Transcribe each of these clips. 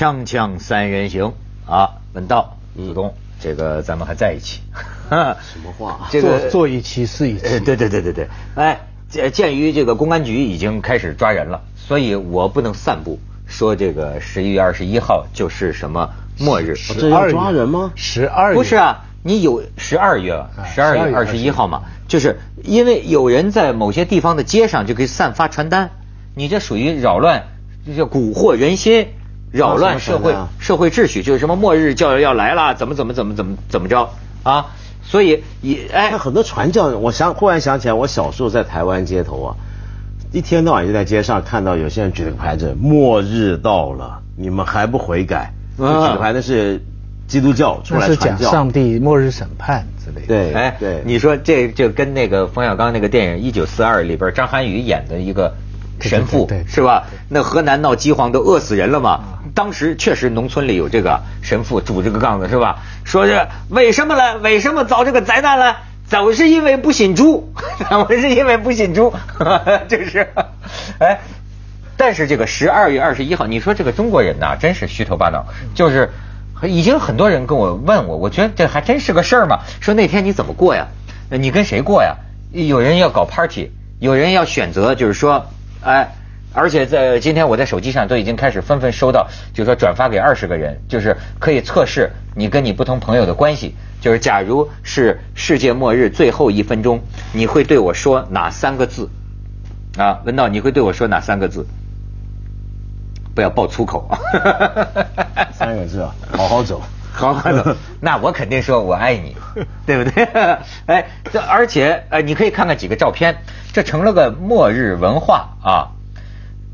锵锵三人行啊，文道、子东，这个咱们还在一起。什么话？这个做做一期是一期呃，对对对对对。哎，鉴鉴于这个公安局已经开始抓人了，所以我不能散布说这个十一月二十一号就是什么末日。十二抓人吗？十二不是啊，你有十二月，十二月二十一号嘛，就是因为有人在某些地方的街上就可以散发传单，你这属于扰乱，这叫蛊惑人心，扰乱社会社会秩序，就是什么末日教要来了，怎么怎么怎么怎么怎么着啊？所以也哎，很多传教，我想忽然想起来，我小时候在台湾街头啊，一天到晚就在街上看到有些人举着个牌子“末日到了，你们还不悔改”，就啊举个牌子是基督教出来传教。讲上帝末日审判之类的。对，哎，对，你说这就跟那个冯小刚那个电影《一九四二》里边张涵予演的一个神父是吧？那河南闹饥荒都饿死人了嘛？当时确实农村里有这个神父拄着个杠子是吧？说是为什么呢？为什么遭这个灾难了？都是因为不信主，都是因为不信主，这是，哎。但是这个十二月二十一号，你说这个中国人呐，真是虚头巴脑，就是已经很多人跟我问我，我觉得这还真是个事儿嘛。说那天你怎么过呀？呃你跟谁过呀？有人要搞 party，有人要选择，就是说，哎，而且在今天我在手机上都已经开始纷纷收到，就是说转发给二十个人，就是可以测试你跟你不同朋友的关系。就是假如是世界末日最后一分钟，你会对我说哪三个字？啊，文道，你会对我说哪三个字？不要爆粗口啊。三个字啊，好好走。好好走，那我肯定说我爱你，对不对？哎，这而且呃，你可以看看几个照片，这成了个末日文化啊。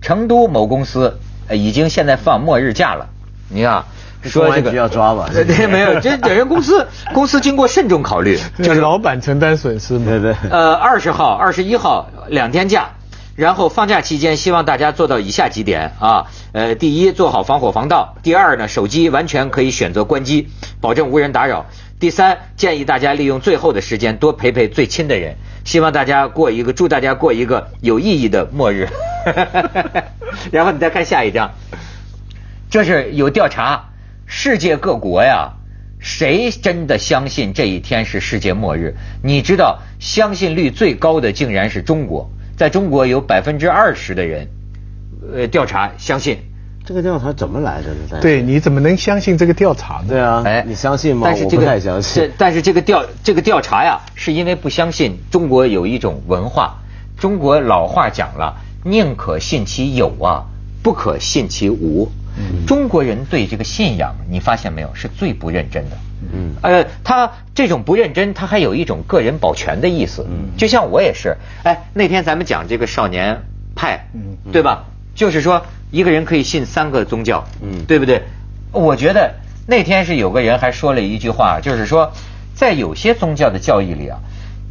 成都某公司呃已经现在放末日假了，你看。说这个要抓吧对对，没有，这这人公司公司经过慎重考虑，就是老板承担损失嘛。对对，呃，二十号、二十一号两天假，然后放假期间，希望大家做到以下几点啊。呃，第一，做好防火防盗；第二呢，手机完全可以选择关机，保证无人打扰；第三，建议大家利用最后的时间多陪陪最亲的人。希望大家过一个，祝大家过一个有意义的末日。然后你再看下一张，这是有调查，世界各国呀，谁真的相信这一天是世界末日？你知道，相信率最高的竟然是中国，在中国有百分之二十的人，呃，调查相信。这个调查怎么来的呢？对，你怎么能相信这个调查呢？对啊，哎，你相信吗？我但是这个不太相信这。但是这个调这个调查呀，是因为不相信中国有一种文化。中国老话讲了，宁可信其有啊，不可信其无。嗯中国人对这个信仰，你发现没有，是最不认真的。嗯呃，他这种不认真，他还有一种个人保全的意思。嗯就像我也是，哎，那天咱们讲这个少年派，嗯对吧？就是说一个人可以信三个宗教，嗯对不对？我觉得那天是有个人还说了一句话，就是说，在有些宗教的教义里啊，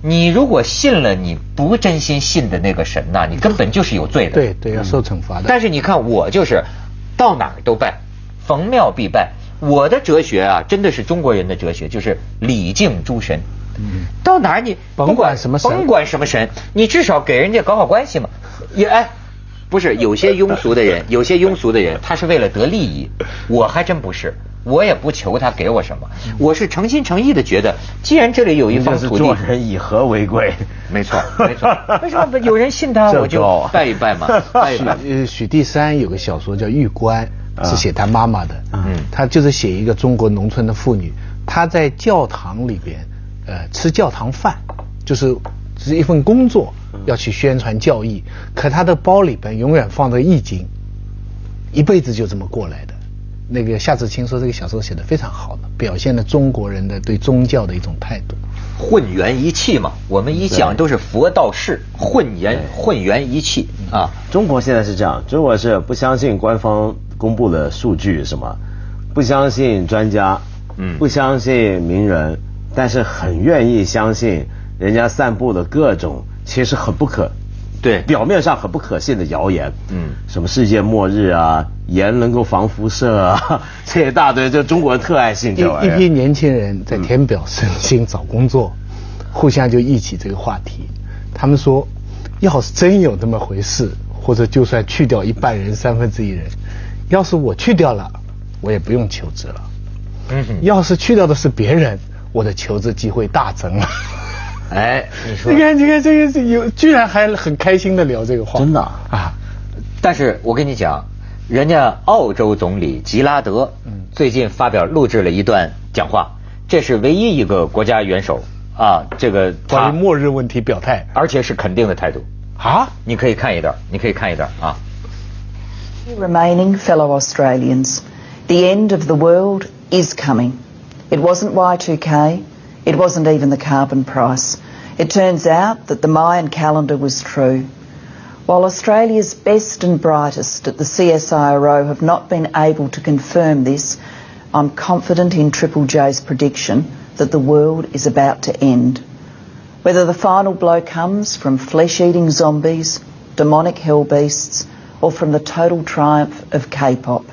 你如果信了你不真心信的那个神呐、你根本就是有罪的。对对，要受惩罚的。但是你看我就是到哪儿都拜，逢庙必拜。我的哲学啊，真的是中国人的哲学，就是礼敬诸神。嗯到哪儿你甭管什么神甭管什么神，你至少给人家搞好关系嘛。也哎，不是有些庸俗的人，有些庸俗的人，他是为了得利益，我还真不是。我也不求他给我什么，我是诚心诚意的觉得，既然这里有一方土地就做，人以和为贵。没错 没错，为什么有人信他，我就拜一拜嘛，拜一许拜。呃许第三有个小说叫《玉关》，啊是写他妈妈的。嗯他就是写一个中国农村的妇女，她在教堂里边，呃，吃教堂饭，就是只是一份工作，要去宣传教义。可他的包里边永远放着易经，一辈子就这么过来的。那个夏志清说这个小说写的非常好的，表现了中国人的对宗教的一种态度。混元一气嘛，我们一讲都是佛道释，混元混元一气啊。中国现在是这样，中国是不相信官方公布的数据，什么不相信专家，嗯不相信名人，但是很愿意相信人家散布的各种其实很不可，对表面上很不可信的谣言，嗯什么世界末日啊，盐能够防辐射啊，这一大堆，就中国人特爱信这玩意儿。一一批年轻人在填表申请找工作，互相就一起这个话题。他们说，要是真有这么回事，或者就算去掉一半人、三分之一人，要是我去掉了，我也不用求职了。嗯哼，要是去掉的是别人，我的求职机会大增了。哎，你说。你看，你看这个有，居然还很开心的聊这个话，真的啊？啊，但是我跟你讲，人家澳洲总理吉拉德最近发表录制了一段讲话，这是唯一一个国家元首啊，这个关于，末日问题表态。而且是肯定的态度。啊，你可以看一段，你可以看一段啊。Remaining fellow Australians, the end of the world is coming. It wasn't Y2K, it wasn't even the carbon price. It turns out that the Mayan calendar was true. While Australia's best and brightest at the CSIRO have not been able to confirm this, I'm confident in Triple J's prediction that the world is about to end. Whether the final blow comes from flesh eating zombies, demonic hell beasts, or from the total triumph of K pop.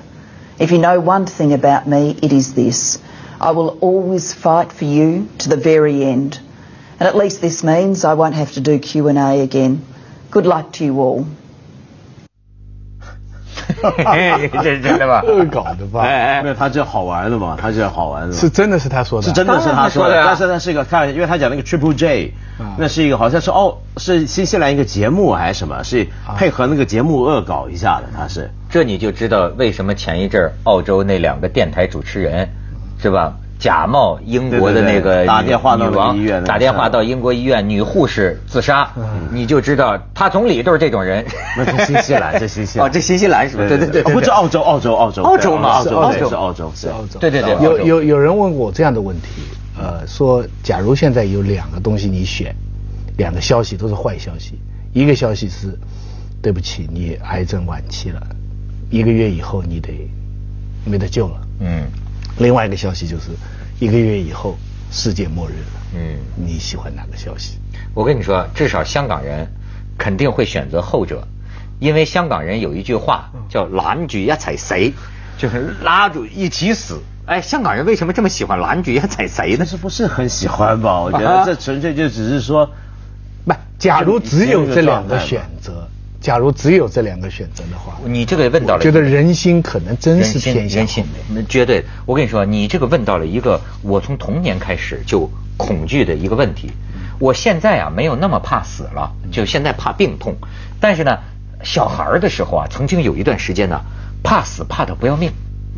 If you know one thing about me, it is this I will always fight for you to the very end. And at least this means I won't have to do Q&A again. Good luck to you all. 这 是真的吧？恶搞的吧哎哎，没有，他这好玩的嘛，他这好玩的嘛。是真的是他说的，是真的是他说的但是那是一个看，因为他讲那个 Triple J，啊那是一个好像是哦是新西兰一个节目还是什么，是配合那个节目恶搞一下的，他是。这你就知道为什么前一阵儿澳洲那两个电台主持人，是吧？假冒英国的那个打电话到医院打电话到英国医院，女护士自杀，嗯你就知道他总理都是这种人。那是新西兰，这新西兰。哦，这新西兰是吧？对对对，不是澳洲，澳洲，澳洲，澳洲嘛澳洲，是澳洲是澳洲，是澳洲。对对对有有有人问过我这样的问题，呃，说假如现在有两个东西你选，两个消息都是坏消息，一个消息是，对不起，你癌症晚期了，一个月以后你得没得救了。嗯另外一个消息就是，一个月以后世界末日了。嗯，你喜欢哪个消息？我跟你说，至少香港人肯定会选择后者，因为香港人有一句话叫“拦住一齊死”，就是拉住一起死。哎，香港人为什么这么喜欢拦住一齊死呢但？是不是很喜欢吧？我觉啊得这纯粹就只是说，不，假如只有这两个选择，假如只有这两个选择的话，你这个问到了，觉得人心可能真是偏向人心。那绝对。我跟你说，你这个问到了一个我从童年开始就恐惧的一个问题。我现在啊没有那么怕死了，就现在怕病痛。但是呢，小孩儿的时候啊，曾经有一段时间呢，怕死怕的不要命。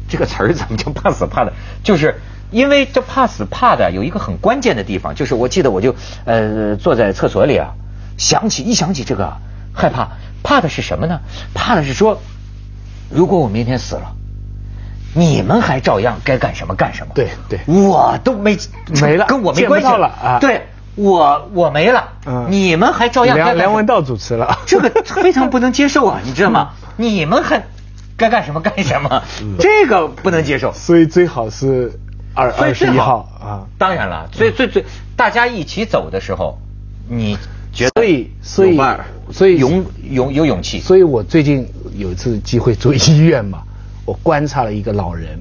这个词儿怎么叫怕死怕的？就是因为这怕死怕的有一个很关键的地方，就是我记得我就呃坐在厕所里啊，想起一想起这个啊害怕，怕的是什么呢？怕的是说，如果我明天死了。你们还照样该干什么干什么。对对我都没没了跟我没关系了啊对，我我没了，嗯你们还照样梁梁文道主持了 这个非常不能接受啊，你知道吗？你们还该干什么干什么，这个不能接受。所以最好是二二十一号啊。当然了，最最最大家一起走的时候，你觉得所以所以有伴儿所以勇勇有勇气。所以我最近有一次机会住医院嘛，我观察了一个老人，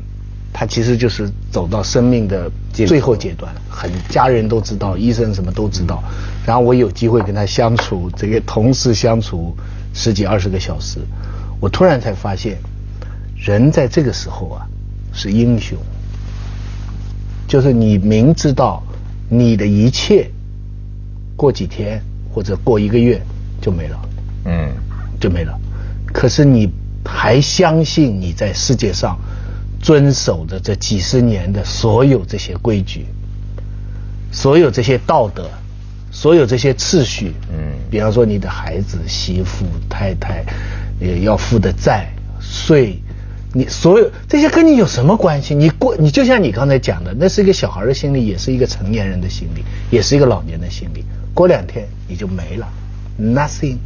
他其实就是走到生命的最后阶段，很家人都知道，医生什么都知道。然后我有机会跟他相处，这个同事相处十几二十个小时，我突然才发现，人在这个时候啊是英雄，就是你明知道你的一切过几天或者过一个月就没了。嗯，就没了。可是你还相信你在世界上遵守的这几十年的所有这些规矩，所有这些道德，所有这些秩序。嗯比方说你的孩子、媳妇、太太，也要付的债、税。你所有这些跟你有什么关系？你过，你就像你刚才讲的，那是一个小孩的心理，也是一个成年人的心理，也是一个老年的心理。过两天你就没了，nothing。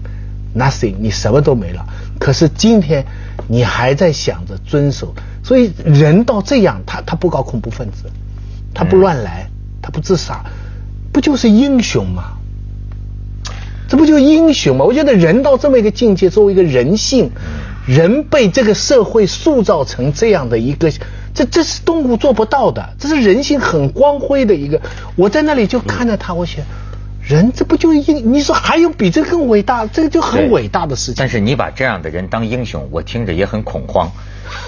nothing，你什么都没了。可是今天你还在想着遵守，所以人到这样，他他不搞恐怖分子，他不乱来，他不自杀，不就是英雄吗？这不就是英雄吗？我觉得人到这么一个境界，作为一个人性，人被这个社会塑造成这样的一个，这这是动物做不到的，这是人性很光辉的一个。我在那里就看着他，我想，人这不就一？你说还有比这更伟大？这个就很伟大的事情。但是你把这样的人当英雄，我听着也很恐慌。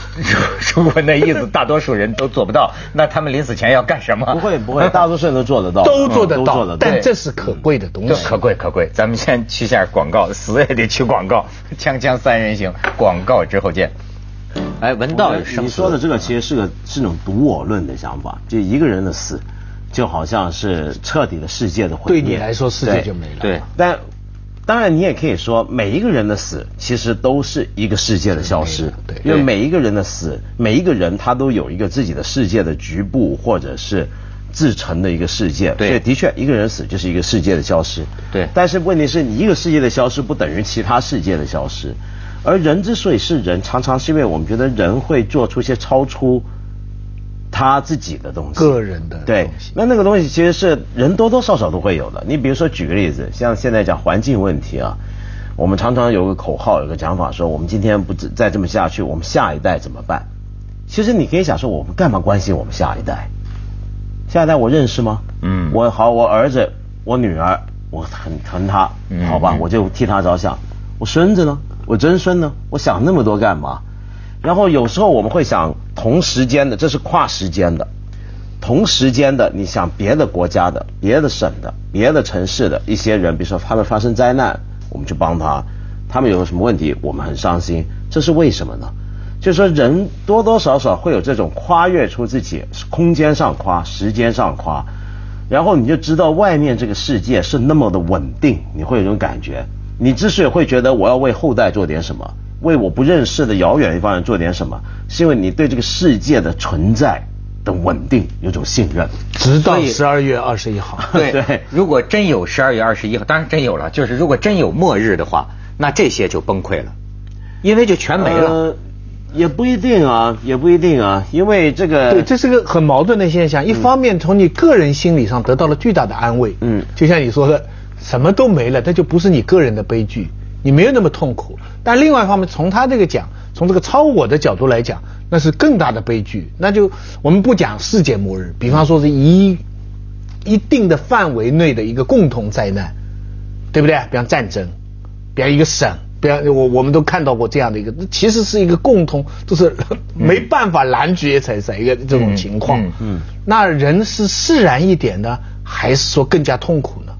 如果那意思大多数人都做不到，那他们临死前要干什么？不会不会，大多数人都做得到，都做得到，嗯都做得到。但这是可贵的东西。可贵可贵。咱们先去下广告，死也得去广告。锵锵三人行，广告之后见。哎，文道你说的这个其实是个是种独我论的想法，就一个人的死，就好像是彻底的世界的毁灭。对你来说，世界就没了。对但当然，你也可以说，每一个人的死其实都是一个世界的消失。对因为每一个人的死，每一个人他都有一个自己的世界的局部或者是自成的一个世界。对所以的确，一个人死就是一个世界的消失。对但是问题是你一个世界的消失不等于其他世界的消失，而人之所以是人，常常是因为我们觉得人会做出一些超出他自己的东西，个人的对那那个东西其实是人多多少少都会有的。你比如说举个例子，像现在讲环境问题啊，我们常常有个口号，有个讲法说，我们今天不再这么下去，我们下一代怎么办？其实你可以想说，我们干嘛关心我们下一代？下一代我认识吗？嗯我好，我儿子，我女儿，我很疼他，嗯好吧，嗯我就替他着想。我孙子呢？我曾孙呢？我想那么多干嘛？然后有时候我们会想同时间的，这是跨时间的，同时间的，你想别的国家的、别的省的、别的城市的一些人，比如说他们发生灾难，我们去帮他；他们有什么问题，我们很伤心。这是为什么呢？就是说，人多多少少会有这种跨越出自己空间上跨、时间上跨，然后你就知道外面这个世界是那么的稳定，你会有一种感觉。你之所以会觉得我要为后代做点什么，为我不认识的遥远一方人做点什么，是因为你对这个世界的存在的稳定有种信任。直到十二月二十一号。对对如果真有十二月二十一号，当然真有了，就是如果真有末日的话，那这些就崩溃了，因为就全没了。呃也不一定啊，也不一定啊，因为这个对，这是个很矛盾的现象。一方面从你个人心理上得到了巨大的安慰，嗯就像你说的，什么都没了，那就不是你个人的悲剧，你没有那么痛苦。但另外一方面，从他这个讲，从这个超我的角度来讲，那是更大的悲剧。那就我们不讲世界末日，比方说是一一定的范围内的一个共同灾难，对不对？比方战争，比方一个省，比方我我们都看到过这样的一个，其实是一个共同，就是没办法拦截才才一个这种情况。嗯嗯嗯那人是释然一点呢，还是说更加痛苦呢？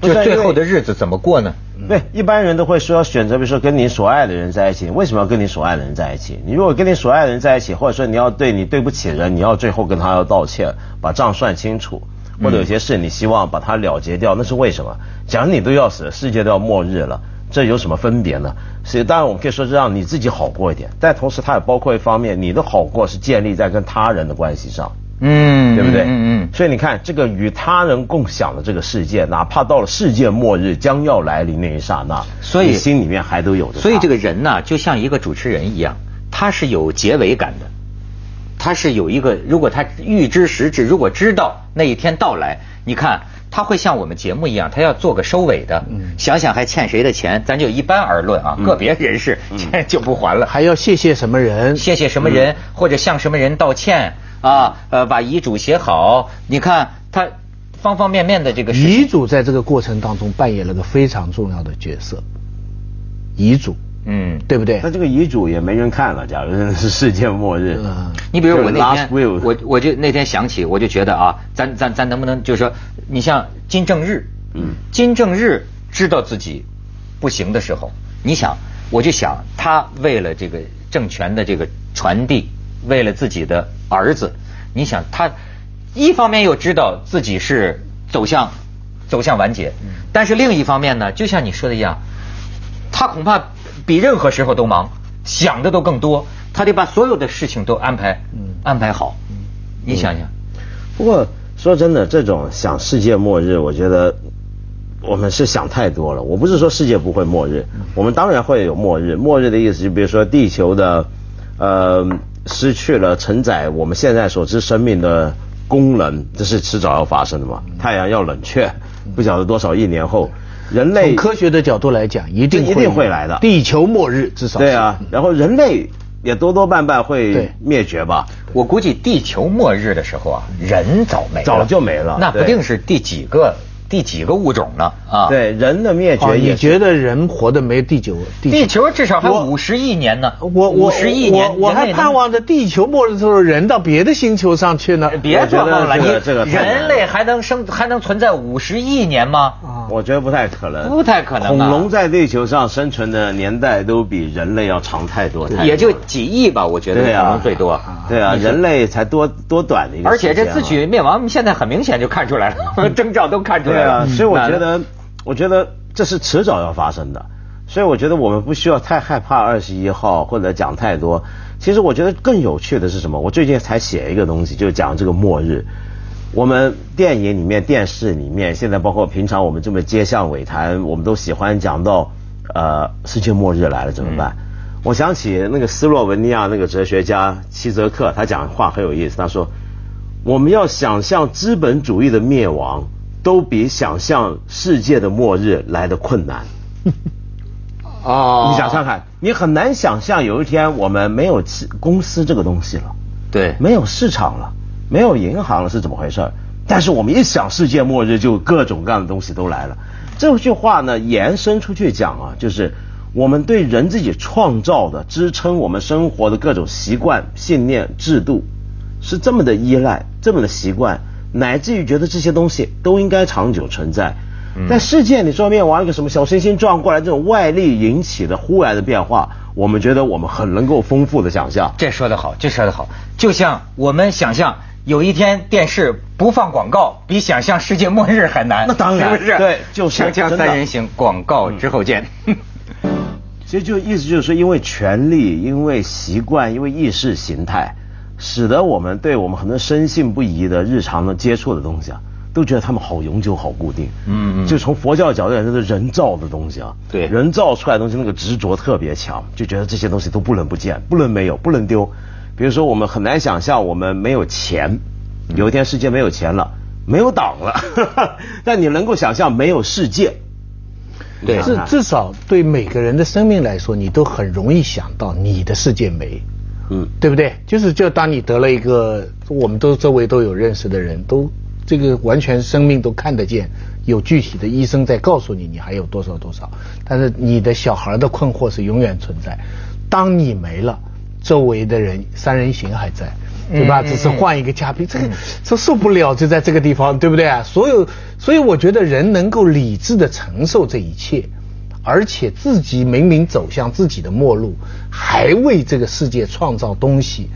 就最后的日子怎么过呢？对，一般人都会说选择，比如说跟你所爱的人在一起。为什么要跟你所爱的人在一起？你如果跟你所爱的人在一起，或者说你要对你对不起的人，你要最后跟他要道歉，把账算清楚，或者有些事你希望把它了结掉，那是为什么？假如你都要死，世界都要末日了，这有什么分别呢？所以当然我们可以说是让你自己好过一点，但同时它也包括一方面，你的好过是建立在跟他人的关系上。嗯对不对？嗯嗯。所以你看，这个与他人共享的这个世界，哪怕到了世界末日将要来临那一刹那，所以你心里面还都有着。所以这个人呢，就像一个主持人一样，他是有结尾感的，他是有一个，如果他预知时至，如果知道那一天到来，你看他会像我们节目一样，他要做个收尾的，嗯想想还欠谁的钱，咱就一般而论啊，个别人士欠 就不还了，还要谢谢什么人？谢谢什么人，或者向什么人道歉啊，呃，把遗嘱写好，你看他方方面面的这个事情遗嘱在这个过程当中扮演了个非常重要的角色。遗嘱，嗯，对不对那？这个遗嘱也没人看了。假如真的是世界末日，嗯你比如我那天我我就那天想起，我就觉得啊，咱咱咱能不能就是说，你像金正日，嗯金正日知道自己不行的时候，你想，我就想他为了这个政权的这个传递，为了自己的儿子，你想他一方面又知道自己是走向走向完结，但是另一方面呢，就像你说的一样，他恐怕比任何时候都忙，想的都更多，他得把所有的事情都安排，安排好。你想想，不过说真的，这种想世界末日，我觉得我们是想太多了。我不是说世界不会末日，我们当然会有末日。末日的意思就比如说地球的呃失去了承载我们现在所知生命的功能，这是迟早要发生的嘛。太阳要冷却，不晓得多少亿年后，人类从科学的角度来讲，一定这一定会来的。地球末日至少对啊，然后人类也多多半半会灭绝吧。我估计地球末日的时候啊，人早没了，早就没了那不定是第几个第几个物种呢？啊，，对，人的灭哦，绝。你觉得人活的没地球？地球至少还我五十亿年呢，我我五十亿年，我我还人类盼望着地球末日的时候，人到别的星球上去呢。别做梦了，你人类还能生还能存在五十亿年吗？啊，我觉得不太可能，不太可能啊恐龙在地球上生存的年代都比人类要长太多，太多也就几亿吧，我觉得对啊可能最多。对啊，人类才多多短的一个而时间啊，且这自取灭亡现在很明显就看出来了，征兆都看出来了。对啊，所以我觉得，我觉得这是迟早要发生的。所以我觉得我们不需要太害怕二十一号或者讲太多。其实我觉得更有趣的是什么？我最近才写一个东西，就讲这个末日。我们电影里面、电视里面，现在包括平常我们这么街巷尾谈，我们都喜欢讲到，呃，世界末日来了怎么办？我想起那个斯洛文尼亚那个哲学家齐泽克，他讲话很有意思。他说，我们要想象资本主义的灭亡，都比想象世界的末日来的困难。哦 你想想看，你很难想象有一天我们没有公司这个东西了，对，没有市场了，没有银行了，是怎么回事？但是我们一想世界末日，就各种各样的东西都来了。这句话呢，延伸出去讲啊，就是我们对人自己创造的、支撑我们生活的各种习惯、信念、制度，是这么的依赖，这么的习惯，乃至于觉得这些东西都应该长久存在。但世界你说面玩一个什么小行星撞过来，这种外力引起的忽然的变化，我们觉得我们很能够丰富的想象。这说得好，这说得好，就像我们想象有一天电视不放广告，比想象世界末日还难。那当然是不是？对就是锵锵三人行，广告之后见。其实就意思就是说，因为权力、因为习惯、因为意识形态，使得我们对我们很多深信不疑的日常的接触的东西啊，都觉得他们好永久、好固定。嗯嗯就从佛教角度来说，这是人造的东西啊。对人造出来的东西那个执着特别强，就觉得这些东西都不能不见、不能没有、不能丢。比如说，我们很难想象我们没有钱，有一天世界没有钱了，没有党了，但你能够想象没有世界。对至至少对每个人的生命来说，你都很容易想到你的世界没，嗯。对不对？就是就当你得了一个，我们都周围都有认识的人，都这个完全生命都看得见，有具体的医生在告诉你你还有多少多少，但是你的小孩的困惑是永远存在。当你没了，周围的人三人行还在。对吧？嗯只是换一个嘉宾，这个这受不了，就在这个地方，对不对啊？所有，所以我觉得人能够理智的承受这一切，而且自己明明走向自己的末路，还为这个世界创造东西，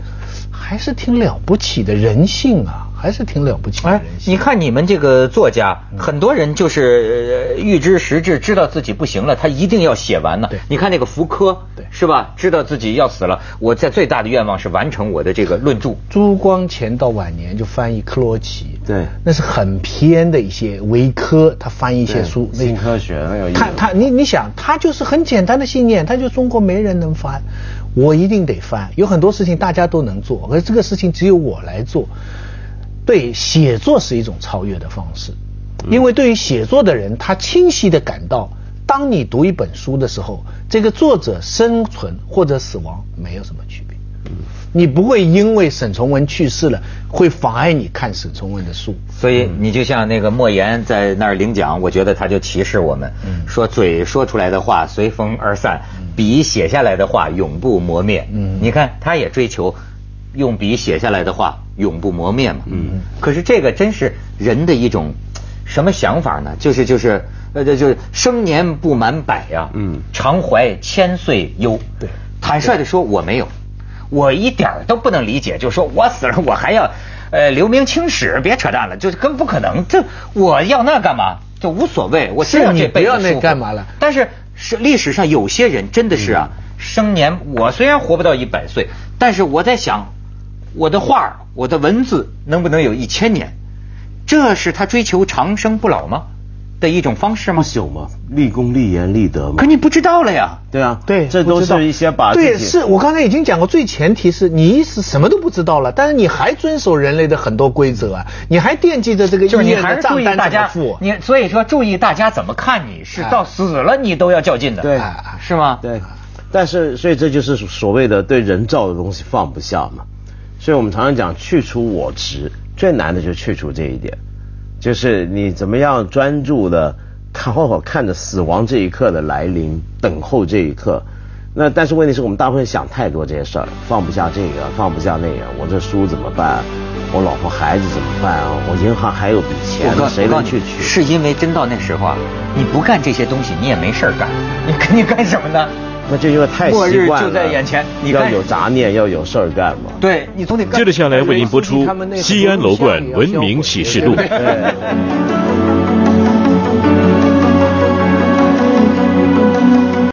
还是挺了不起的人性啊，还是挺了不起的哎人，你看你们这个作家，很多人就是呃预知时至，知道自己不行了，他一定要写完呢对。你看那个福柯，对是吧？知道自己要死了，我在最大的愿望是完成我的这个论著。朱光潜到晚年就翻译克罗齐，对那是很偏的一些维科，他翻译一些书，那新科学很有意思他他你你想，他就是很简单的信念，他就中国没人能翻，我一定得翻。有很多事情大家都能做，而这个事情只有我来做。对，写作是一种超越的方式，因为对于写作的人，他清晰的感到，当你读一本书的时候，这个作者生存或者死亡没有什么区别。你不会因为沈从文去世了，会妨碍你看沈从文的书。所以你就像那个莫言在那儿领奖，我觉得他就歧视我们，说嘴说出来的话随风而散，笔写下来的话永不磨灭。嗯你看他也追求用笔写下来的话永不磨灭嘛。嗯，可是这个真是人的一种什么想法呢？就是就是呃，这就是生年不满百呀、嗯常怀千岁忧。对坦率的说，我没有，我一点儿都不能理解，就是说我死了，我还要呃留名青史，别扯淡了，就根本不可能。这我要那干嘛？就无所谓，我是知道这你不要那干嘛了但是是历史上有些人真的是啊，生年我虽然活不到一百岁，但是我在想，我的画我的文字能不能有一千年？这是他追求长生不老吗？的一种方式吗不吗？朽吗，立功立言立德吗可。你不知道了呀。对啊，对，这都是一些把自己对，是我刚才已经讲过，最前提是你是什么都不知道了，但是你还遵守人类的很多规则啊，你还惦记着这个就是你还是注意大家你所以说注意大家怎么看你，是哎到死了你都要较劲的，对哎是吗？对，但是所以这就是所谓的对人造的东西放不下嘛。所以我们常常讲去除我执，最难的就是去除这一点。就是你怎么样专注的看好好看着死亡这一刻的来临，等候这一刻。那但是问题是我们大部分想太多这些事儿，放不下这个，放不下那个，我这书怎么办？我老婆孩子怎么办啊？我银行还有笔钱谁能去取？是因为真到那时候啊，你不干这些东西，你也没事儿干，你你干什么呢？那就因为太末日习惯了，就在眼前你要有杂念，要有事儿干嘛。对你总得干。接着下来为您播出《西安楼冠文明启示录》。对。